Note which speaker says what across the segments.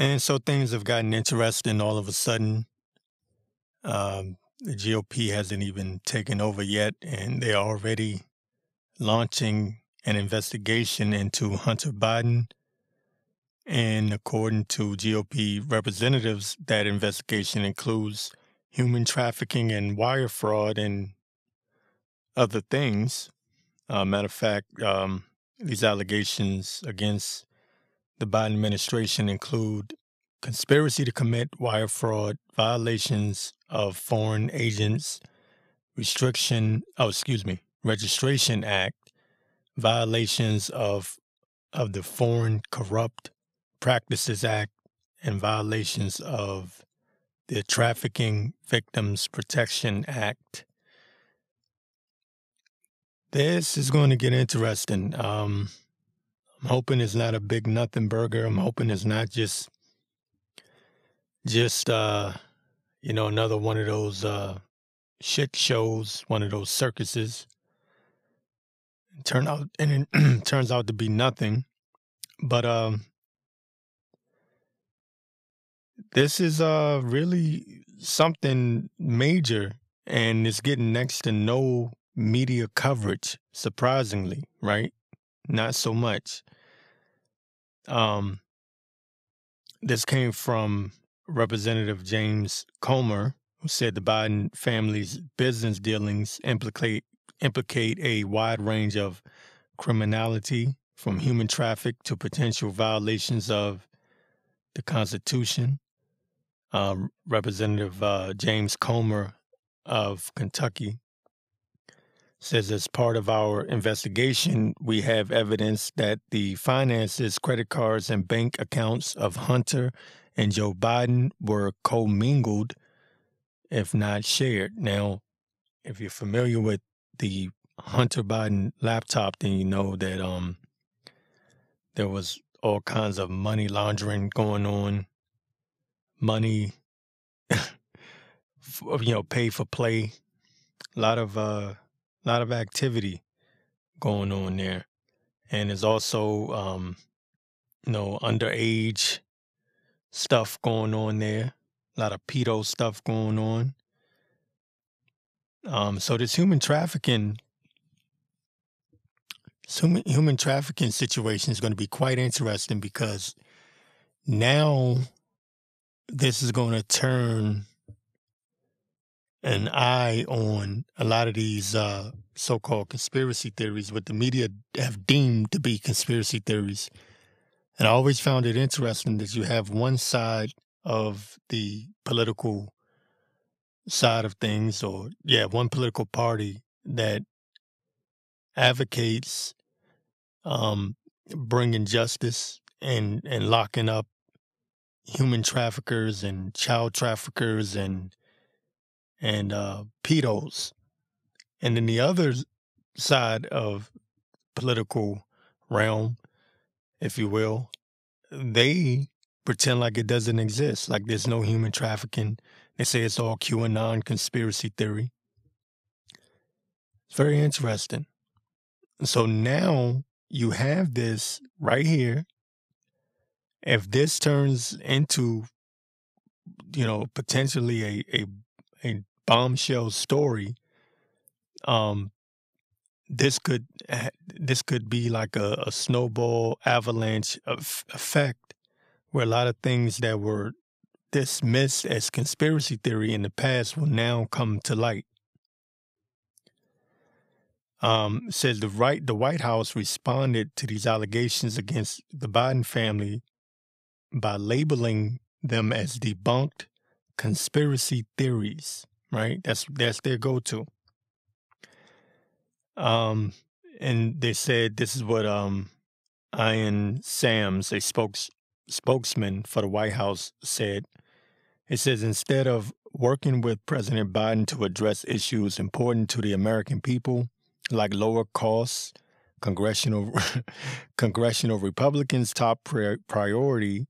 Speaker 1: And so things have gotten interesting all of a sudden. Um, the GOP hasn't even taken over yet, and they're already launching an investigation into Hunter Biden. And according to GOP representatives, that investigation includes human trafficking and wire fraud and other things. Uh, matter of fact, um, these allegations against the Biden administration include conspiracy to commit wire fraud, violations of foreign agents restriction, oh, excuse me, registration act, violations of of the Foreign Corrupt Practices Act, and violations of the Trafficking Victims Protection Act. This is going to get interesting. Um, I'm hoping it's not a big nothing burger. I'm hoping it's not just just uh, you know another one of those uh, shit shows, one of those circuses. Turn out and it turns out to be nothing. But um, this is uh really something major, and it's getting next to no media coverage. Surprisingly, right? Not so much. Um, this came from Representative James Comer, who said the Biden family's business dealings implicate implicate a wide range of criminality, from human traffic to potential violations of the Constitution. Um, Representative uh, James Comer of Kentucky says as part of our investigation, we have evidence that the finances, credit cards, and bank accounts of Hunter and Joe Biden were commingled, if not shared. Now, if you're familiar with the Hunter Biden laptop, then you know that um there was all kinds of money laundering going on, money, you know, pay for play, a lot of uh a lot of activity going on there. And there's also, um, you know, underage stuff going on there, a lot of pedo stuff going on. Um, so this human trafficking, human, human trafficking situation is going to be quite interesting because now this is going to turn an eye on a lot of these uh, so-called conspiracy theories, what the media have deemed to be conspiracy theories. And I always found it interesting that you have one side of the political side of things, or yeah, one political party that advocates um, bringing justice and and locking up human traffickers and child traffickers and and uh, pedos. And then the other side of political realm, if you will, they pretend like it doesn't exist, like there's no human trafficking. They say it's all QAnon conspiracy theory. It's very interesting. So now you have this right here. If this turns into, you know, potentially a, a, a bombshell story, um, this could this could be like a, a snowball avalanche of effect, where a lot of things that were dismissed as conspiracy theory in the past will now come to light. Um, says the right the White House responded to these allegations against the Biden family by labeling them as debunked conspiracy theories right? That's that's their go-to. Um, and they said this is what um, Ian Sams, a spokes spokesman for the White House, said. It says instead of working with President Biden to address issues important to the American people, like lower costs, congressional congressional Republicans' top priority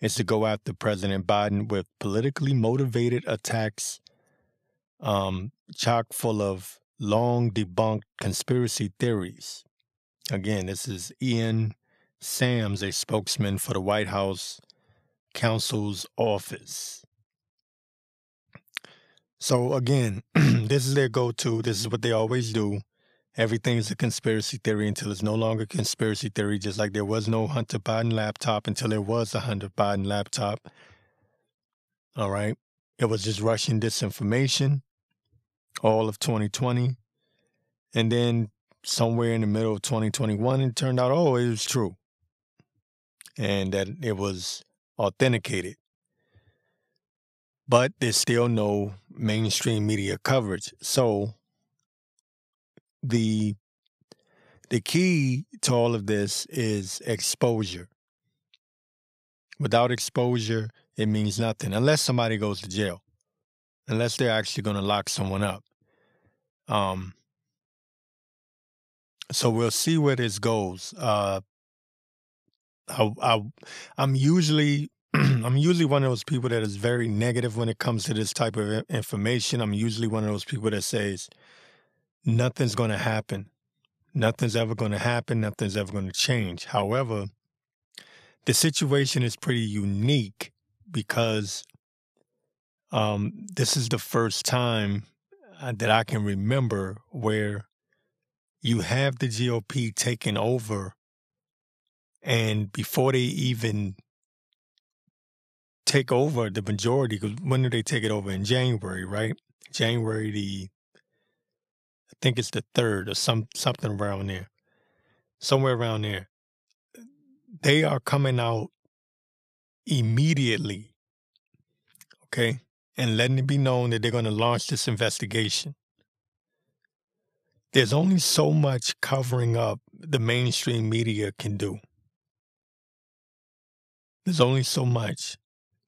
Speaker 1: is to go after President Biden with politically motivated attacks um, chock full of long debunked conspiracy theories. Again, this is Ian Sams, a spokesman for the White House, counsel's office. So again, this is their go-to. This is what they always do. Everything is a conspiracy theory until it's no longer a conspiracy theory, just like there was no Hunter Biden laptop until there was a Hunter Biden laptop. All right. It was just Russian disinformation all of 2020. And then somewhere in the middle of 2021, it turned out, oh, it was true. And that it was authenticated. But there's still no mainstream media coverage. So the the key to all of this is exposure. Without exposure, it means nothing unless somebody goes to jail, unless they're actually going to lock someone up. Um, so we'll see where this goes. Uh, I, I, I'm usually I'm usually one of those people that is very negative when it comes to this type of information. I'm usually one of those people that says nothing's going to happen. Nothing's ever going to happen. Nothing's ever going to change. However, the situation is pretty unique because um, this is the first time uh, that I can remember where you have the GOP taking over, and before they even take over the majority, because when do they take it over? In January, right? January the, I think it's the third or some something around there, somewhere around there. They are coming out immediately, okay, and letting it be known that they're going to launch this investigation. There's only so much covering up the mainstream media can do. There's only so much.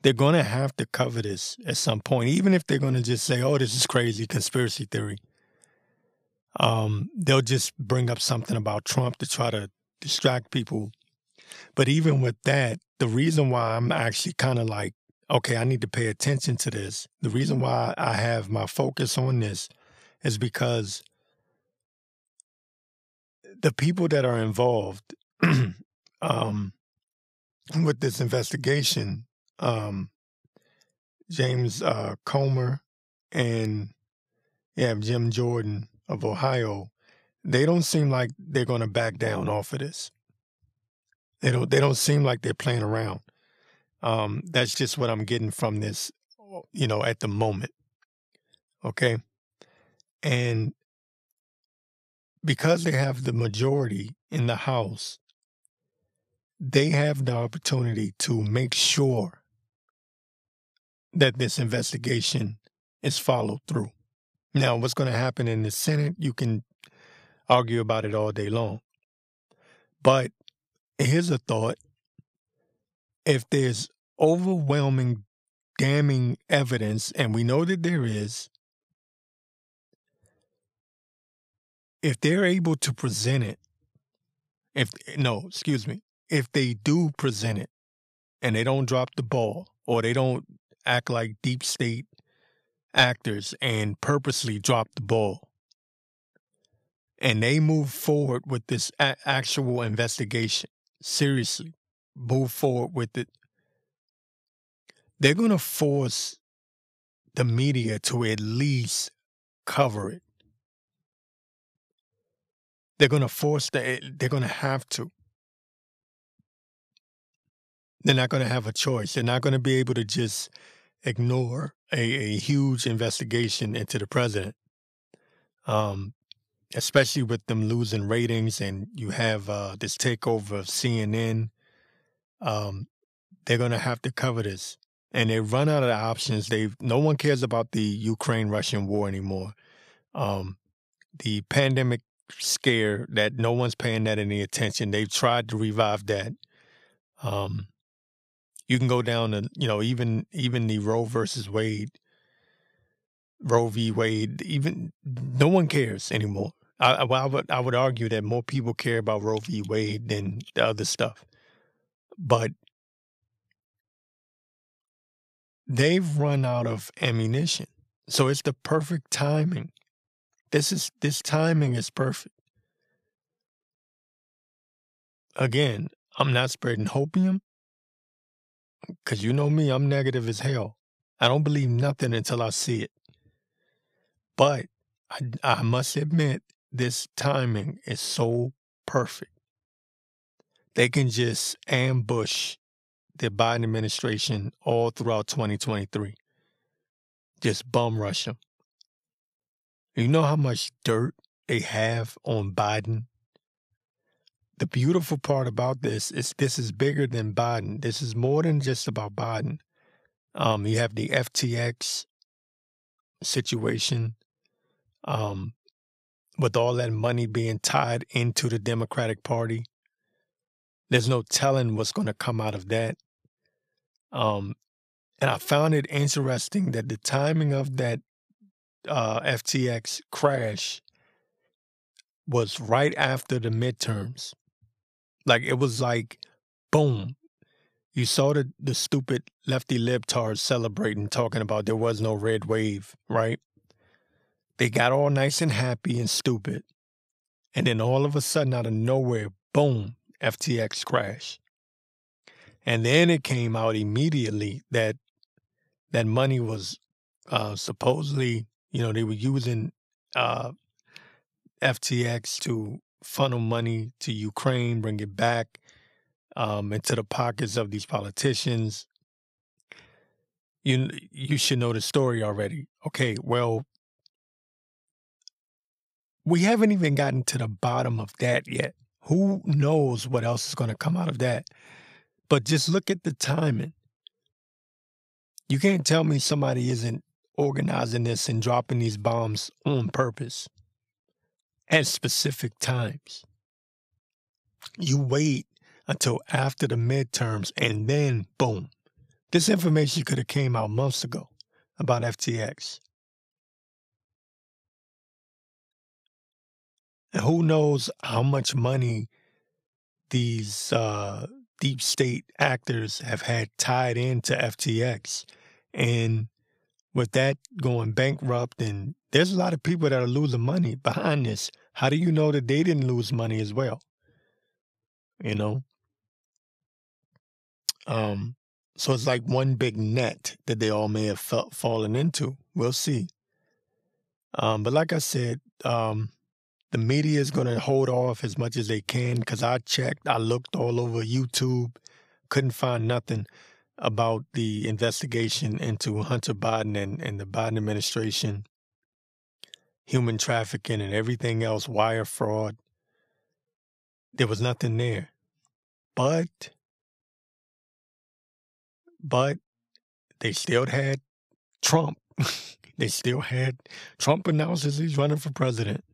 Speaker 1: They're going to have to cover this at some point, even if they're going to just say, oh, this is crazy conspiracy theory. Um, they'll just bring up something about Trump to try to distract people. But even with that, the reason why I'm actually kind of like, okay, I need to pay attention to this. The reason why I have my focus on this is because the people that are involved um, with this investigation, um, James uh, Comer and yeah, Jim Jordan of Ohio, they don't seem like they're going to back down off of this. They don't. They don't seem like they're playing around. Um, that's just what I'm getting from this, you know, at the moment. Okay, and because they have the majority in the House, they have the opportunity to make sure that this investigation is followed through. Now, what's going to happen in the Senate, you can argue about it all day long. But here's a thought if there's overwhelming, damning evidence, and we know that there is, if they're able to present it, if no, excuse me, if they do present it and they don't drop the ball or they don't act like deep state actors and purposely drop the ball and they move forward with this a- actual investigation seriously move forward with it they're going to force the media to at least cover it they're going to force the they're going to have to they're not going to have a choice they're not going to be able to just ignore a, a huge investigation into the president, um, especially with them losing ratings and you have uh, this takeover of CNN. Um, they're going to have to cover this. And they run out of options. They no one cares about the Ukraine Russian war anymore. Um, the pandemic scare that no one's paying that any attention. They've tried to revive that. Um, you can go down to you know even even the Roe versus Wade, Roe v. Wade. Even no one cares anymore. I, I would I would argue that more people care about Roe v. Wade than the other stuff, but they've run out of ammunition. So it's the perfect timing. This is this timing is perfect. Again, I'm not spreading hopium. Because you know me, I'm negative as hell. I don't believe nothing until I see it. But I, I must admit, this timing is so perfect. They can just ambush the Biden administration all throughout 2023. Just bum rush them. You know how much dirt they have on Biden? The beautiful part about this is this is bigger than Biden. This is more than just about Biden. Um, you have the FTX situation um, with all that money being tied into the Democratic Party. There's no telling what's going to come out of that. Um, and I found it interesting that the timing of that uh, FTX crash was right after the midterms. Like it was like, boom. You saw the, the stupid lefty libtards celebrating, talking about there was no red wave, right? They got all nice and happy and stupid. And then all of a sudden, out of nowhere, boom, FTX crash. And then it came out immediately that that money was uh, supposedly, you know, they were using uh, FTX to funnel money to Ukraine, bring it back um, into the pockets of these politicians. You you should know the story already. Okay, well, we haven't even gotten to the bottom of that yet. Who knows what else is going to come out of that? But just look at the timing. You can't tell me somebody isn't organizing this and dropping these bombs on purpose at specific times. You wait until after the midterms and then boom. This information could have came out months ago about FTX. And who knows how much money these uh, deep state actors have had tied into FTX. And with that going bankrupt, and there's a lot of people that are losing money behind this. How do you know that they didn't lose money as well? You know? Um, so it's like one big net that they all may have felt, fallen into. We'll see. Um, but like I said, um, the media is going to hold off as much as they can because I checked, I looked all over YouTube, couldn't find nothing about the investigation into Hunter Biden and, and the Biden administration, human trafficking, and everything else, wire fraud. There was nothing there. But, but they still had Trump. they still had Trump announces he's running for president.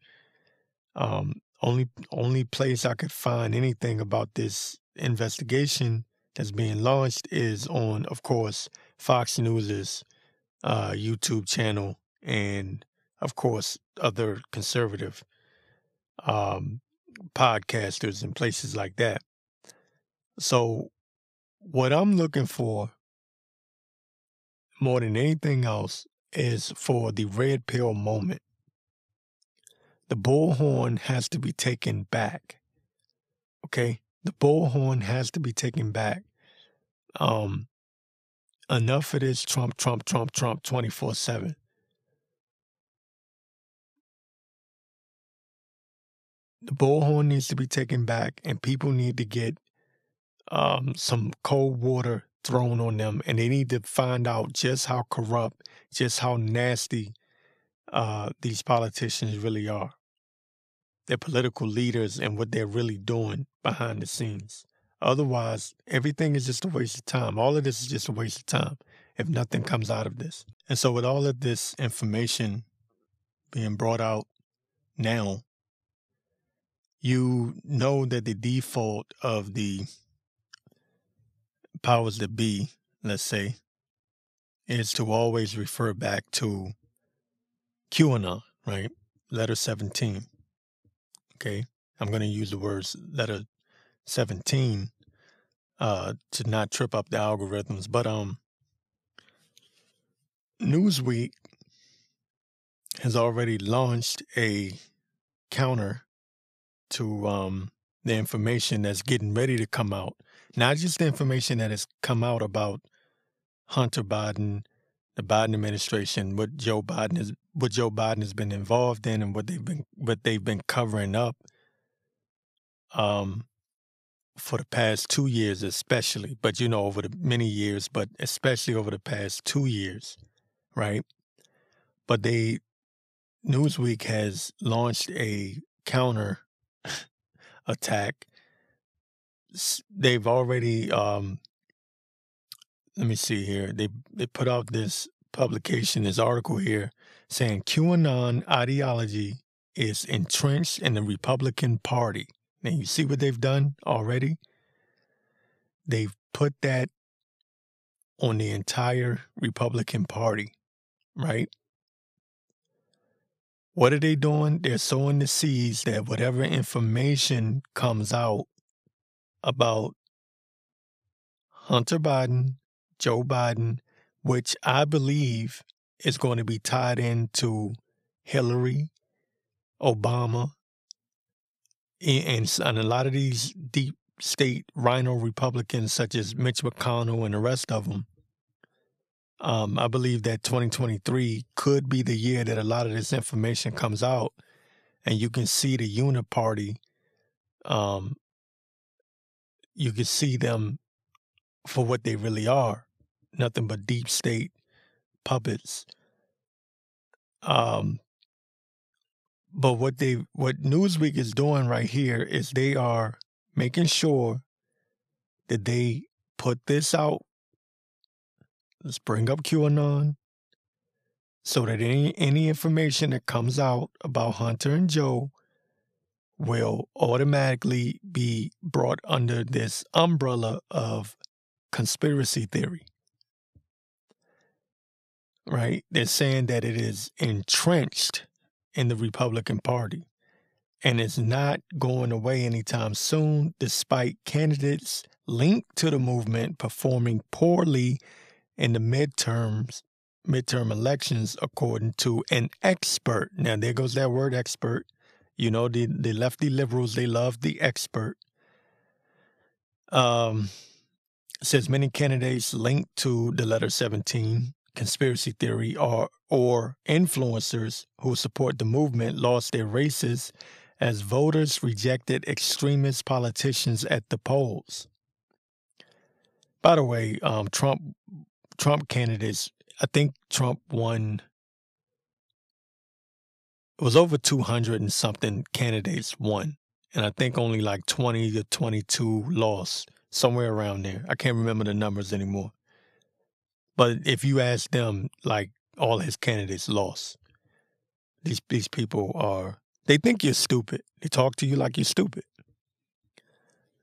Speaker 1: Um, only only place I could find anything about this investigation that's being launched is on, of course, Fox News's uh, YouTube channel, and of course, other conservative um, podcasters and places like that. So, what I'm looking for more than anything else is for the red pill moment the bullhorn has to be taken back. Okay? The bullhorn has to be taken back. Um, enough of this Trump, Trump, Trump, Trump 24 7. The bullhorn needs to be taken back, and people need to get um, some cold water thrown on them, and they need to find out just how corrupt, just how nasty uh, these politicians really are their political leaders and what they're really doing behind the scenes. Otherwise, everything is just a waste of time. All of this is just a waste of time if nothing comes out of this. And so, with all of this information being brought out now, you know that the default of the powers that be, let's say, is to always refer back to QAnon, right? Letter 17. Okay. I'm going to use the words letter 17 uh, to not trip up the algorithms. But um, Newsweek has already launched a counter to um, the information that's getting ready to come out not just the information that has come out about Hunter Biden, the Biden administration, what Joe Biden is, what Joe Biden has been involved in, and what they've been, what they've been covering up, um, for the past two years, especially. But you know, over the many years, but especially over the past two years, right? But they, Newsweek has launched a counter attack. They've already um, let me see here. They they put out this publication, this article here, saying QAnon ideology is entrenched in the Republican Party. Now you see what they've done already? They've put that on the entire Republican Party, right? What are they doing? They're sowing the seeds that whatever information comes out about Hunter Biden, Joe Biden, which I believe is going to be tied into Hillary, Obama, and, and a lot of these deep state rhino Republicans, such as Mitch McConnell and the rest of them. Um, I believe that 2023 could be the year that a lot of this information comes out, and you can see the Uniparty. Um, you can see them for what they really are nothing but deep state puppets. Um, but what they what Newsweek is doing right here is they are making sure that they put this out. Let's bring up QAnon so that any any information that comes out about Hunter and Joe will automatically be brought under this umbrella of conspiracy theory right? They're saying that it is entrenched in the Republican Party and it's not going away anytime soon, despite candidates linked to the movement performing poorly in the midterms, midterm elections, according to an expert. Now, there goes that word expert. You know, the, the lefty liberals, they love the expert. Um, says many candidates linked to the letter 17 conspiracy theory or or influencers who support the movement lost their races as voters rejected extremist politicians at the polls. By the way, um, Trump Trump candidates, I think Trump won. It was over two hundred and something candidates won, and I think only like twenty to twenty two lost, somewhere around there. I can't remember the numbers anymore. But if you ask them, like all his candidates lost. These these people are they think you're stupid. They talk to you like you're stupid.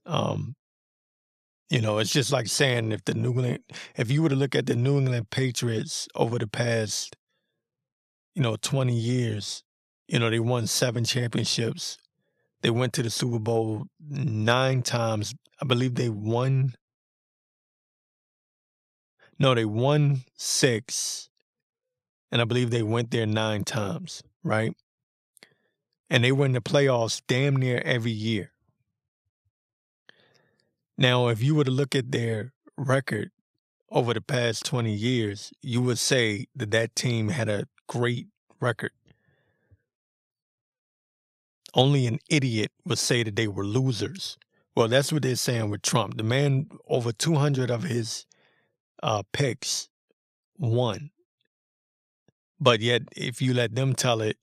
Speaker 1: Um, you know, it's just like saying if the New England, if you were to look at the New England Patriots over the past, you know, 20 years, you know, they won seven championships. They went to the Super Bowl nine times. I believe they won no, they won six, and I believe they went there nine times, right? And they were in the playoffs damn near every year. Now, if you were to look at their record over the past 20 years, you would say that that team had a great record. Only an idiot would say that they were losers. Well, that's what they're saying with Trump. The man, over 200 of his uh, picks won. But yet, if you let them tell it,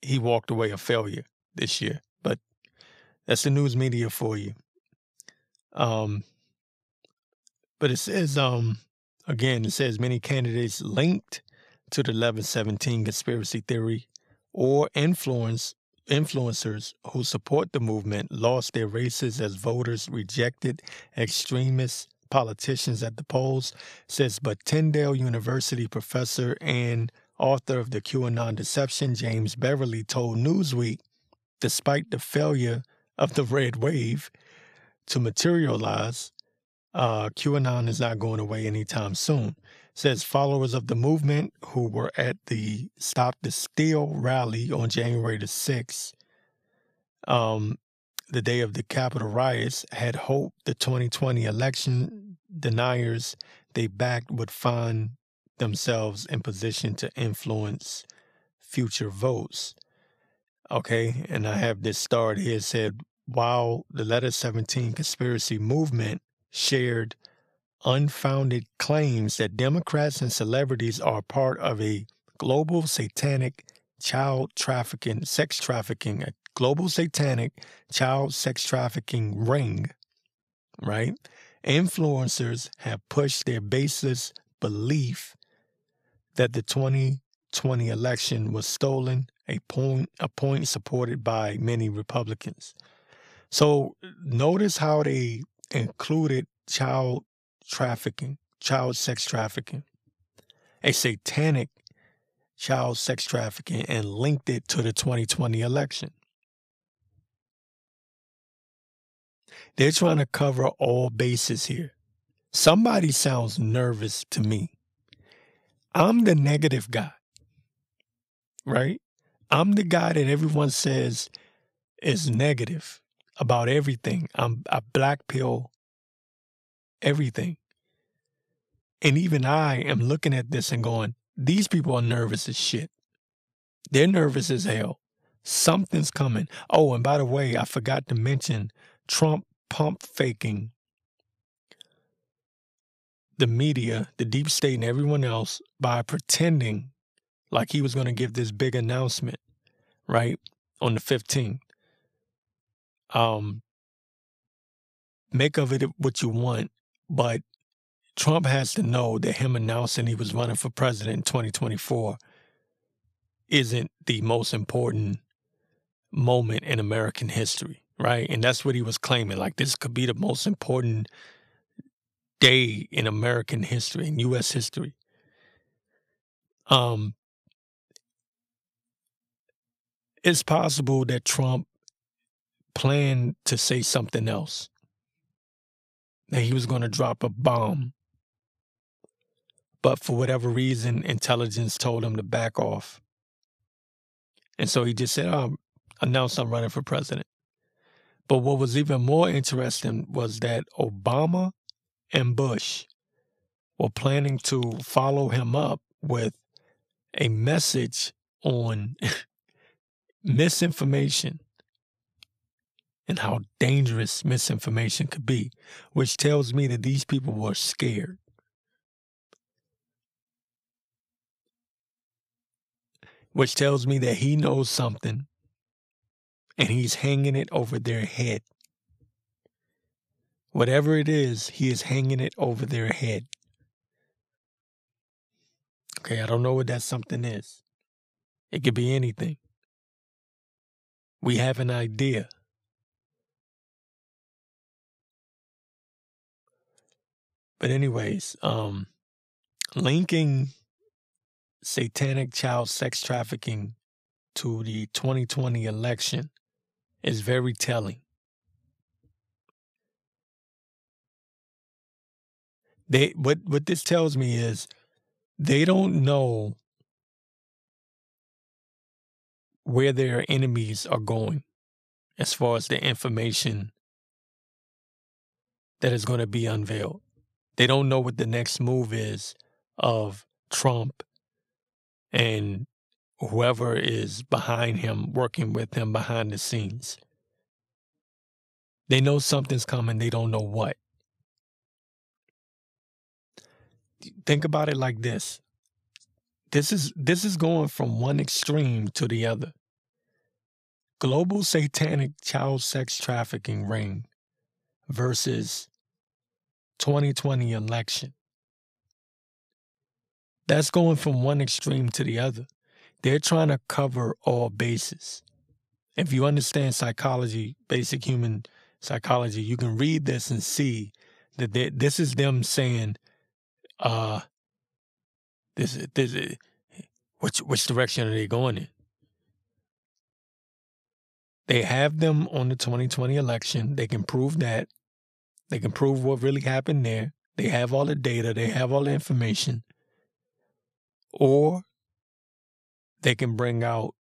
Speaker 1: he walked away a failure this year. But that's the news media for you. Um, but it says, um, again, it says many candidates linked to the 1117 conspiracy theory or influence influencers who support the movement lost their races as voters rejected extremists politicians at the polls, says, but Tyndale University professor and author of the QAnon Deception, James Beverley, told Newsweek, despite the failure of the red wave to materialize, uh, QAnon is not going away anytime soon. Says followers of the movement who were at the Stop the Steal rally on January the 6th um, the day of the Capitol riots, had hoped the 2020 election deniers they backed would find themselves in position to influence future votes. Okay, and I have this start here said while the Letter 17 conspiracy movement shared unfounded claims that Democrats and celebrities are part of a global satanic child trafficking, sex trafficking, global satanic child sex trafficking ring, right? Influencers have pushed their baseless belief that the 2020 election was stolen, a point, a point supported by many Republicans. So notice how they included child trafficking, child sex trafficking, a satanic child sex trafficking, and linked it to the 2020 election. They're trying to cover all bases here. Somebody sounds nervous to me. I'm the negative guy, right? I'm the guy that everyone says is negative about everything. I'm a black pill everything. And even I am looking at this and going, these people are nervous as shit. They're nervous as hell. Something's coming. Oh, and by the way, I forgot to mention Trump pump faking the media, the deep state, and everyone else by pretending like he was going to give this big announcement, right, on the 15th. Um, make of it what you want, but Trump has to know that him announcing he was running for president in 2024 isn't the most important moment in American history, right? And that's what he was claiming. Like, this could be the most important day in American history, in U.S. history. Um, it's possible that Trump planned to say something else that he was going to drop a bomb. But for whatever reason, intelligence told him to back off. And so he just said, oh, announced I'm running for president. But what was even more interesting was that Obama and Bush were planning to follow him up with a message on misinformation and how dangerous misinformation could be, which tells me that these people were scared. Which tells me that he knows something and he's hanging it over their head. Whatever it is, he is hanging it over their head. Okay, I don't know what that something is. It could be anything. We have an idea. But anyways, um, linking satanic child sex trafficking to the 2020 election is very telling. They what what this tells me is they don't know where their enemies are going as far as the information that is going to be unveiled. They don't know what the next move is of Trump and whoever is behind him, working with him behind the scenes. They know something's coming, they don't know what. Think about it like this. This is this is going from one extreme to the other. Global satanic child sex trafficking ring versus 2020 election. That's going from one extreme to the other. They're trying to cover all bases. If you understand psychology, basic human psychology, you can read this and see that they, this is them saying, uh, this, is this, is which, which direction are they going in? They have them on the 2020 election. They can prove that. They can prove what really happened there. They have all the data, they have all the information. Or they can bring out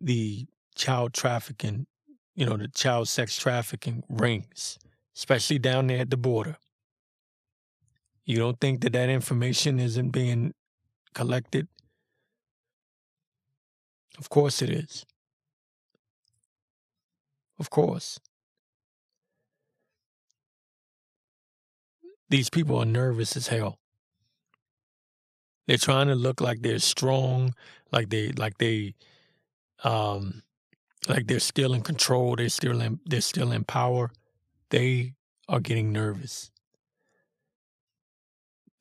Speaker 1: the child trafficking, you know, the child sex trafficking rings, especially down there at the border. You don't think that that information isn't being collected? Of course it is. Of course. These people are nervous as hell. They're trying to look like they're strong, like they like they um like they're still in control, they're still in they're still in power. They are getting nervous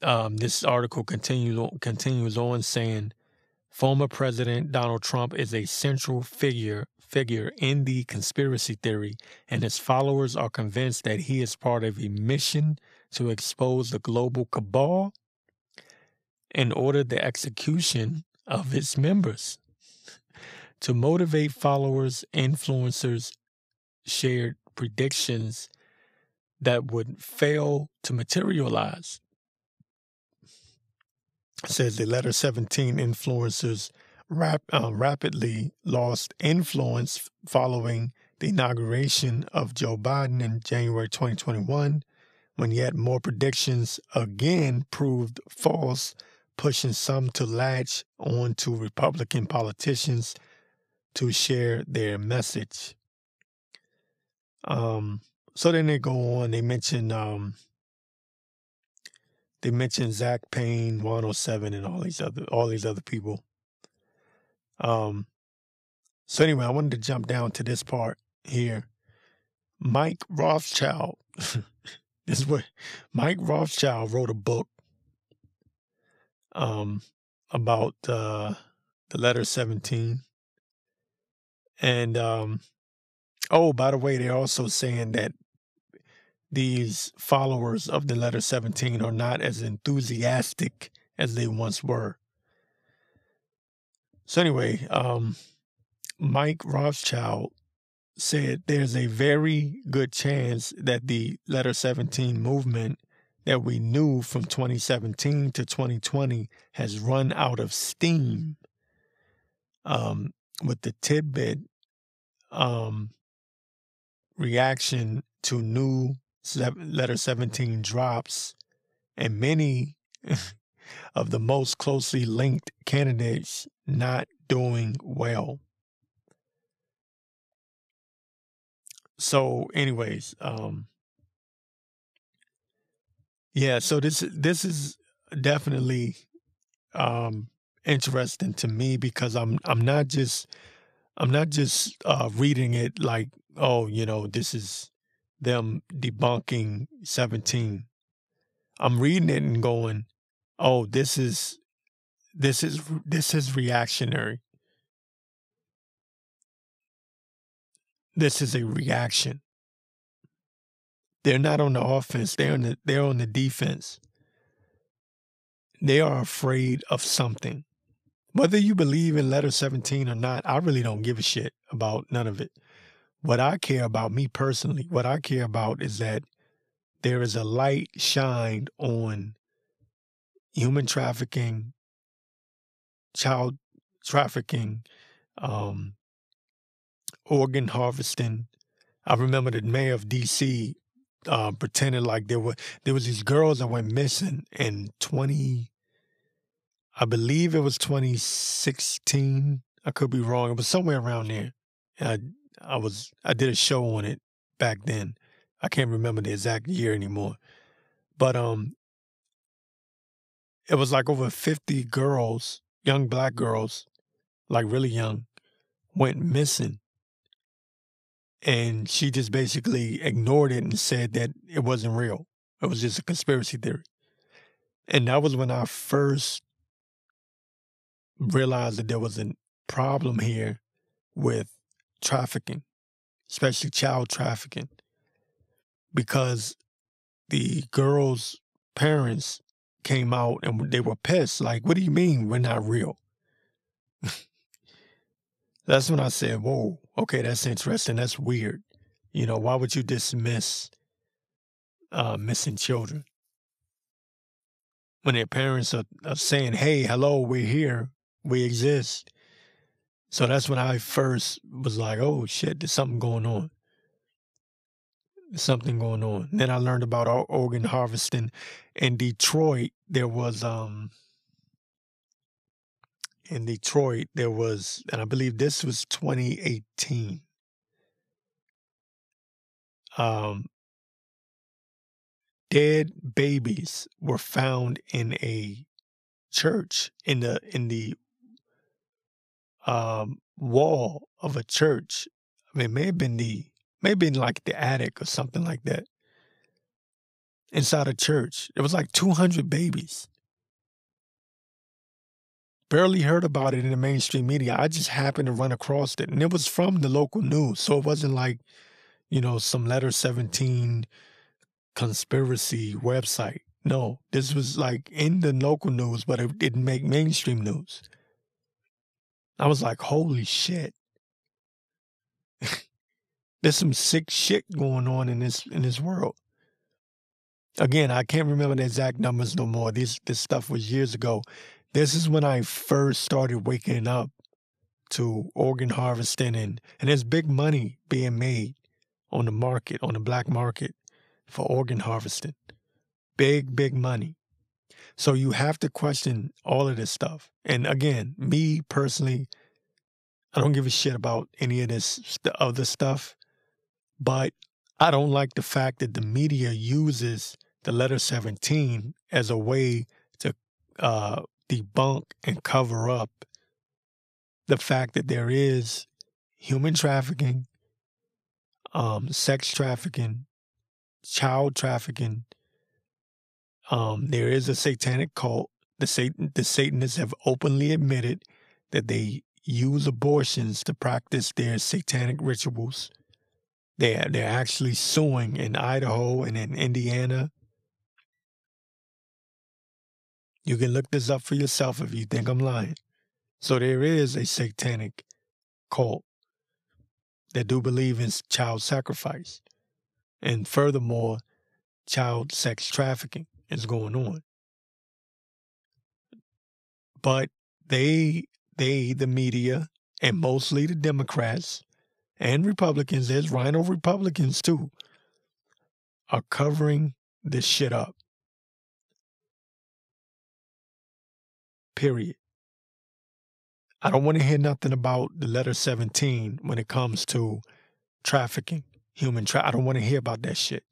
Speaker 1: um, this article continues continues on saying former President Donald Trump is a central figure figure in the conspiracy theory, and his followers are convinced that he is part of a mission to expose the global cabal and ordered the execution of its members. to motivate followers, influencers shared predictions that would fail to materialize says the letter 17 influencers rap, uh, rapidly lost influence following the inauguration of Joe Biden in January 2021, when yet more predictions again proved false, pushing some to latch on to Republican politicians to share their message. Um, so then they go on, they mention um, they mentioned Zach Payne, 107, and all these other all these other people. Um. So anyway, I wanted to jump down to this part here. Mike Rothschild. this is what Mike Rothschild wrote a book um about uh the letter 17. And um oh, by the way, they're also saying that these followers of the letter 17 are not as enthusiastic as they once were. So, anyway, um, Mike Rothschild said there's a very good chance that the letter 17 movement that we knew from 2017 to 2020 has run out of steam. Um, with the tidbit um, reaction to new letter 17 drops, and many of the most closely linked candidates not doing well. So, anyways, um, yeah, so this this is definitely um interesting to me because I'm I'm not just I'm not just uh reading it like, oh, you know, this is them debunking 17. I'm reading it and going, "Oh, this is this is this is reactionary. This is a reaction. They're not on the offense, they're on the they're on the defense. They are afraid of something. Whether you believe in letter 17 or not, I really don't give a shit about none of it. What I care about, me personally, what I care about is that there is a light shined on human trafficking, child trafficking, um, organ harvesting. I remember the mayor of D.C. Uh, pretended like there were there was these girls that went missing in twenty, I believe it was twenty sixteen. I could be wrong. It was somewhere around there. I I was I did a show on it back then. I can't remember the exact year anymore. But um it was like over 50 girls, young black girls, like really young, went missing. And she just basically ignored it and said that it wasn't real. It was just a conspiracy theory. And that was when I first realized that there was a problem here with trafficking, especially child trafficking, because the girls' parents came out and they were pissed. Like, what do you mean we're not real? that's when I said, whoa, okay, that's interesting. That's weird. You know, why would you dismiss uh, missing children? When their parents are, are saying, hey, hello, we're here, we exist. So that's when I first was like, oh shit, there's something going on. There's something going on. Then I learned about organ harvesting. In Detroit, there was um in Detroit, there was, and I believe this was 2018. Um, dead babies were found in a church in the in the um, wall of a church. I mean, it may have been the maybe in like the attic or something like that. Inside a church, there was like 200 babies. Barely heard about it in the mainstream media. I just happened to run across it, and it was from the local news, so it wasn't like, you know, some letter 17 conspiracy website. No, this was like in the local news, but it didn't make mainstream news. I was like, holy shit. There's some sick shit going on in this in this world. Again, I can't remember the exact numbers no more. This this stuff was years ago. This is when I first started waking up to organ harvesting and and there's big money being made on the market, on the black market for organ harvesting. Big, big money. So you have to question all of this stuff. And again, me personally, I don't give a shit about any of this other stuff, but I don't like the fact that the media uses the letter 17 as a way to uh, debunk and cover up the fact that there is human trafficking, um, sex trafficking, child trafficking. Um, there is a satanic cult. The Satan, the Satanists have openly admitted that they use abortions to practice their satanic rituals. They're they're actually suing in Idaho and in Indiana. You can look this up for yourself if you think I'm lying. So there is a satanic cult that do believe in child sacrifice. And furthermore, child sex trafficking is going on. But they, they, the media, and mostly the Democrats and Republicans, there's RINO Republicans too, are covering this shit up. Period. I don't want to hear nothing about the letter 17 when it comes to trafficking human I don't want to hear about that shit.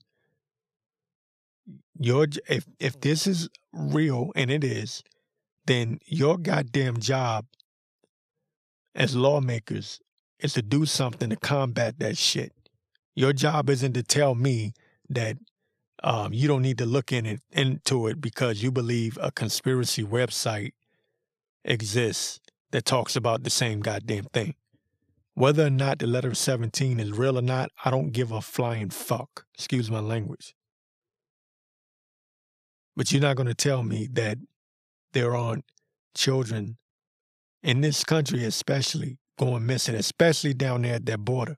Speaker 1: Your if if this is real and it is, then your goddamn job as lawmakers is to do something to combat that shit. Your job isn't to tell me that um, you don't need to look in it, into it because you believe a conspiracy website exists that talks about the same goddamn thing. Whether or not the letter 17 is real or not, I don't give a flying fuck. Excuse my language. But you're not going to tell me that there aren't children in this country, especially going missing, especially down there at that border.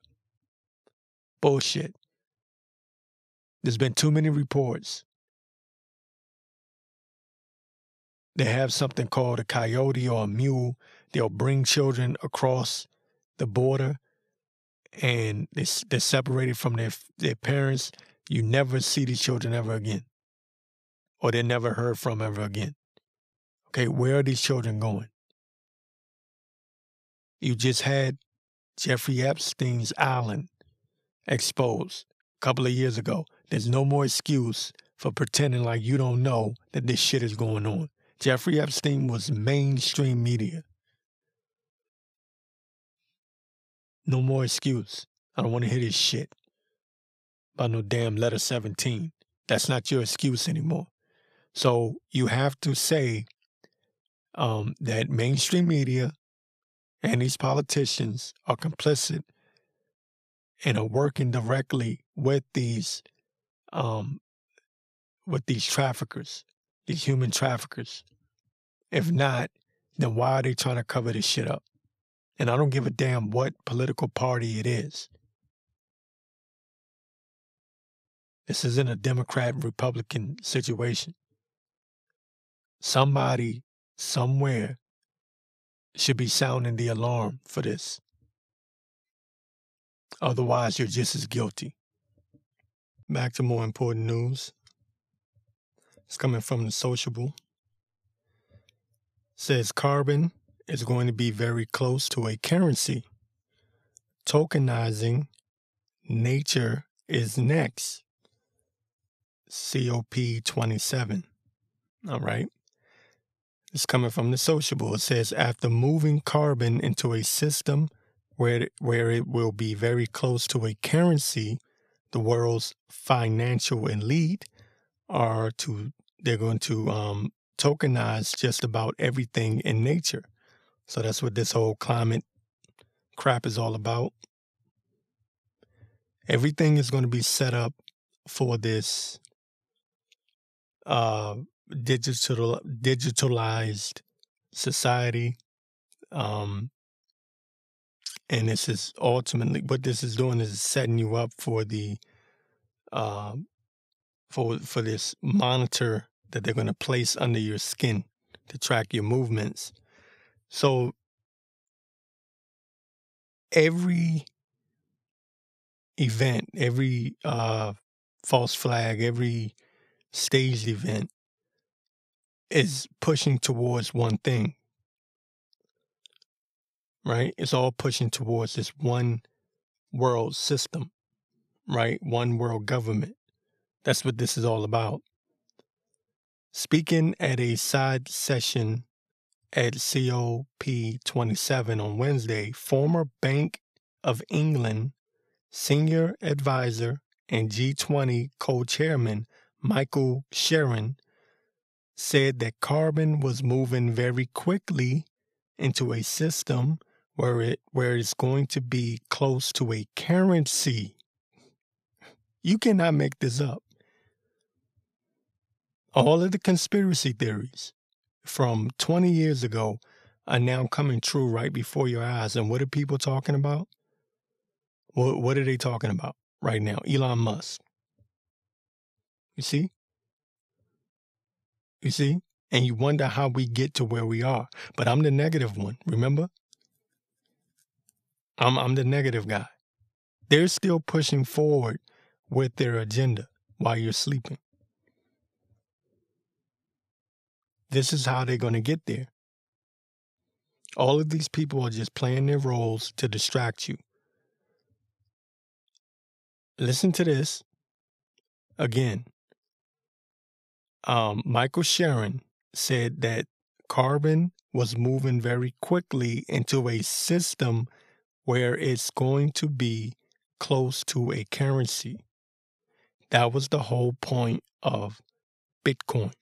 Speaker 1: Bullshit. There's been too many reports. They have something called a coyote or a mule. They'll bring children across the border and they, they're separated from their, their parents, you never see these children ever again. Or they're never heard from ever again. Okay, where are these children going? You just had Jeffrey Epstein's island exposed a couple of years ago. There's no more excuse for pretending like you don't know that this shit is going on. Jeffrey Epstein was mainstream media. No more excuse. I don't want to hear this shit about no damn letter 17. That's not your excuse anymore. So you have to say um, that mainstream media and these politicians are complicit and are working directly with these um, with these traffickers, these human traffickers. If not, then why are they trying to cover this shit up? And I don't give a damn what political party it is. This isn't a Democrat Republican situation. Somebody, somewhere, should be sounding the alarm for this. Otherwise, you're just as guilty. Back to more important news. It's coming from the sociable. Says carbon is going to be very close to a currency. Tokenizing nature is next. COP27. All right. It's coming from the sociable. It says after moving carbon into a system where it, where it will be very close to a currency, the world's financial elite are to they're going to um, tokenize just about everything in nature. So that's what this whole climate crap is all about. Everything is going to be set up for this uh, digital digitalized society. Um, and this is ultimately what this is doing is setting you up for the uh, for for this monitor that they're going to place under your skin to track your movements. So every event, every uh, false flag, every staged event is pushing towards one thing. Right? It's all pushing towards this one world system, right? One world government. That's what this is all about. Speaking at a side session at COP27 on Wednesday, former Bank of England senior advisor and G20 co chairman Michael Sheren said that carbon was moving very quickly into a system where it where it's going to be close to a currency. You cannot make this up. All of the conspiracy theories from 20 years ago are now coming true right before your eyes. And what are people talking about? What, what are they talking about right now? Elon Musk. You see? You see? And you wonder how we get to where we are. But I'm the negative one, remember? I'm, I'm the negative guy. They're still pushing forward with their agenda while you're sleeping. This is how they're going to get there. All of these people are just playing their roles to distract you. Listen to this again. Um, Michael Sheren said that carbon was moving very quickly into a system where it's going to be close to a currency. That was the whole point of Bitcoin.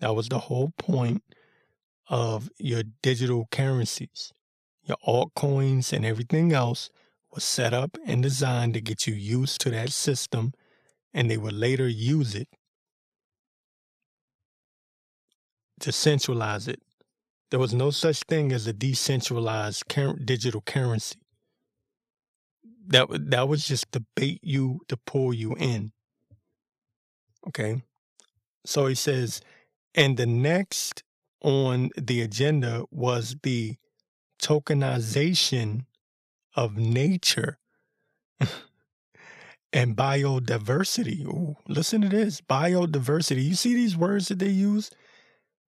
Speaker 1: That was the whole point of your digital currencies, your altcoins and everything else was set up and designed to get you used to that system, and they would later use it to centralize it. There was no such thing as a decentralized digital currency. That that was just to bait you to pull you in. Okay, so he says, and the next on the agenda was the tokenization of nature and biodiversity. Ooh, listen to this biodiversity. You see these words that they use?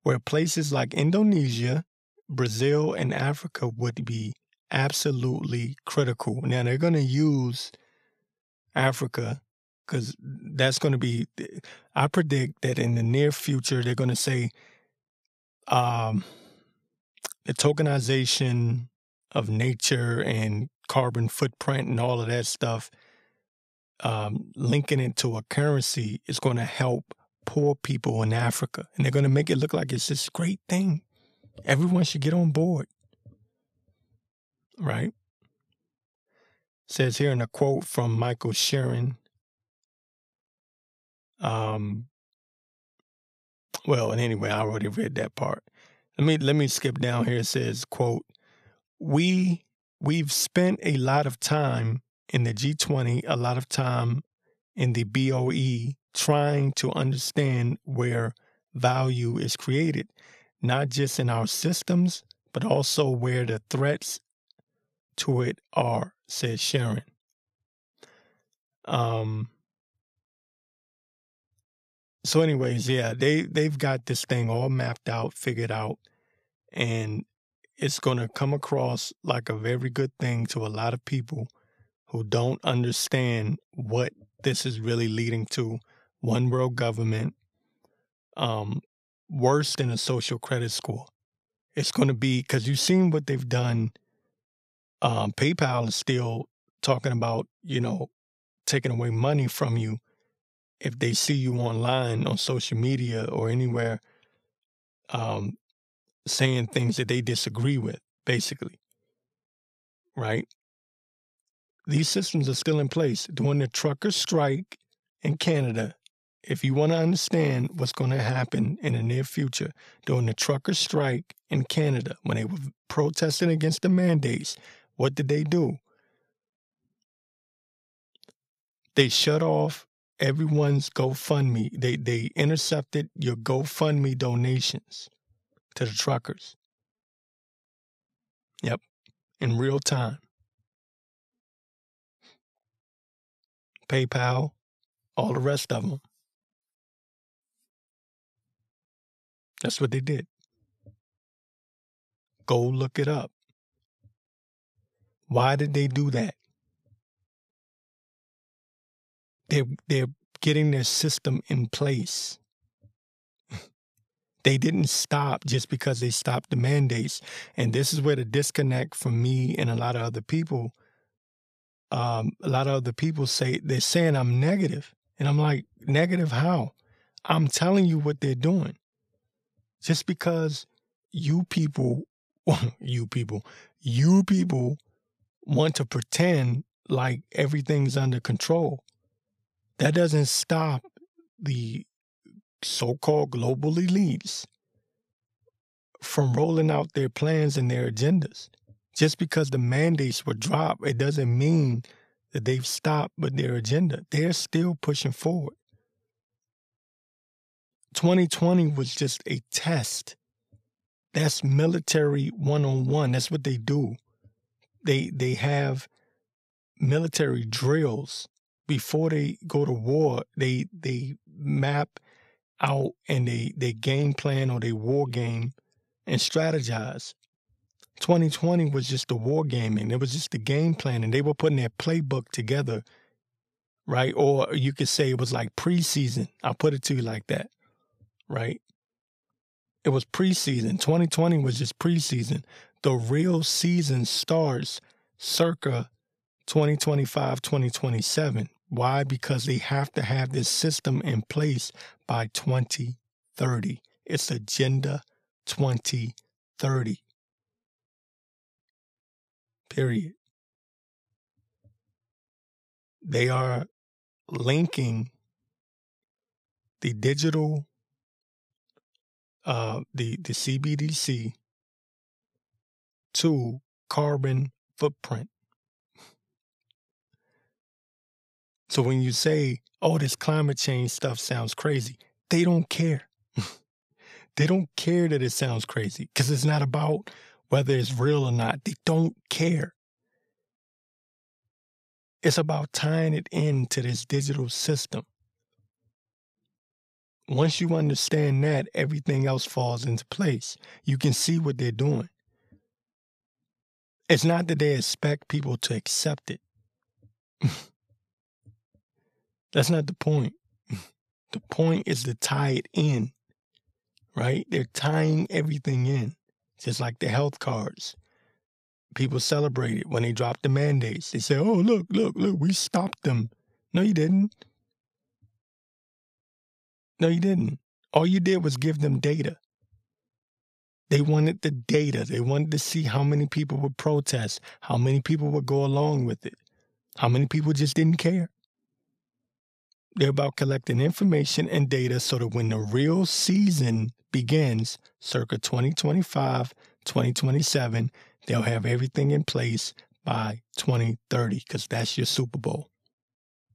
Speaker 1: Where places like Indonesia, Brazil, and Africa would be absolutely critical. Now, they're going to use Africa because that's going to be, I predict that in the near future, they're going to say um, the tokenization of nature and carbon footprint and all of that stuff, um, linking it to a currency is going to help poor people in Africa. And they're going to make it look like it's this great thing. Everyone should get on board. Right? says here in a quote from Michael Sheren. Um, well, and anyway, I already read that part. Let me let me skip down here. It says, quote, we we've spent a lot of time in the G20, a lot of time in the BOE trying to understand where value is created, not just in our systems, but also where the threats to it are, says Sheren. Um, so anyways, yeah, they they've got this thing all mapped out, figured out, and it's going to come across like a very good thing to a lot of people who don't understand what this is really leading to. One world government, um, worse than a social credit score. It's going to be because you've seen what they've done. Um, PayPal is still talking about, you know, taking away money from you if they see you online on social media or anywhere um, saying things that they disagree with, basically. Right? These systems are still in place. During the trucker strike in Canada, if you want to understand what's going to happen in the near future, during the trucker strike in Canada, when they were protesting against the mandates, what did they do? They shut off everyone's GoFundMe. They they intercepted your GoFundMe donations to the truckers. Yep, in real time. PayPal, all the rest of them. That's what they did. Go look it up. Why did they do that? They're, they're getting their system in place. they didn't stop just because they stopped the mandates. And this is where the disconnect from me and a lot of other people, um, a lot of other people say, they're saying I'm negative. And I'm like, negative how? I'm telling you what they're doing. Just because you people, you people, you people want to pretend like everything's under control. That doesn't stop the so called global elites from rolling out their plans and their agendas. Just because the mandates were dropped, it doesn't mean that they've stopped with their agenda. They're still pushing forward. 2020 was just a test. That's military one on one. That's what they do. They they have military drills before they go to war, they they map out and they they game plan or they war game and strategize. 2020 was just the war gaming. It was just the game plan, and they were putting their playbook together, right? Or you could say it was like preseason. I'll put it to you like that, right? It was preseason. 2020 was just preseason. The real season starts circa 2025, 2027. Why? Because they have to have this system in place by 2030. It's Agenda 2030. Period. They are linking the digital, uh, the, the CBDC to carbon footprint. So when you say, oh, this climate change stuff sounds crazy, they don't care. they don't care that it sounds crazy because it's not about whether it's real or not. They don't care. It's about tying it into this digital system. Once you understand that, everything else falls into place. You can see what they're doing. It's not that they expect people to accept it. That's not the point. The point is to tie it in, right? They're tying everything in, just like the health cards. People celebrate it when they drop the mandates. They say, oh, look, look, look, we stopped them. No, you didn't. No, you didn't. All you did was give them data. They wanted the data. They wanted to see how many people would protest, how many people would go along with it, how many people just didn't care. They're about collecting information and data so that when the real season begins, circa 2025, 2027, they'll have everything in place by 2030 because that's your Super Bowl.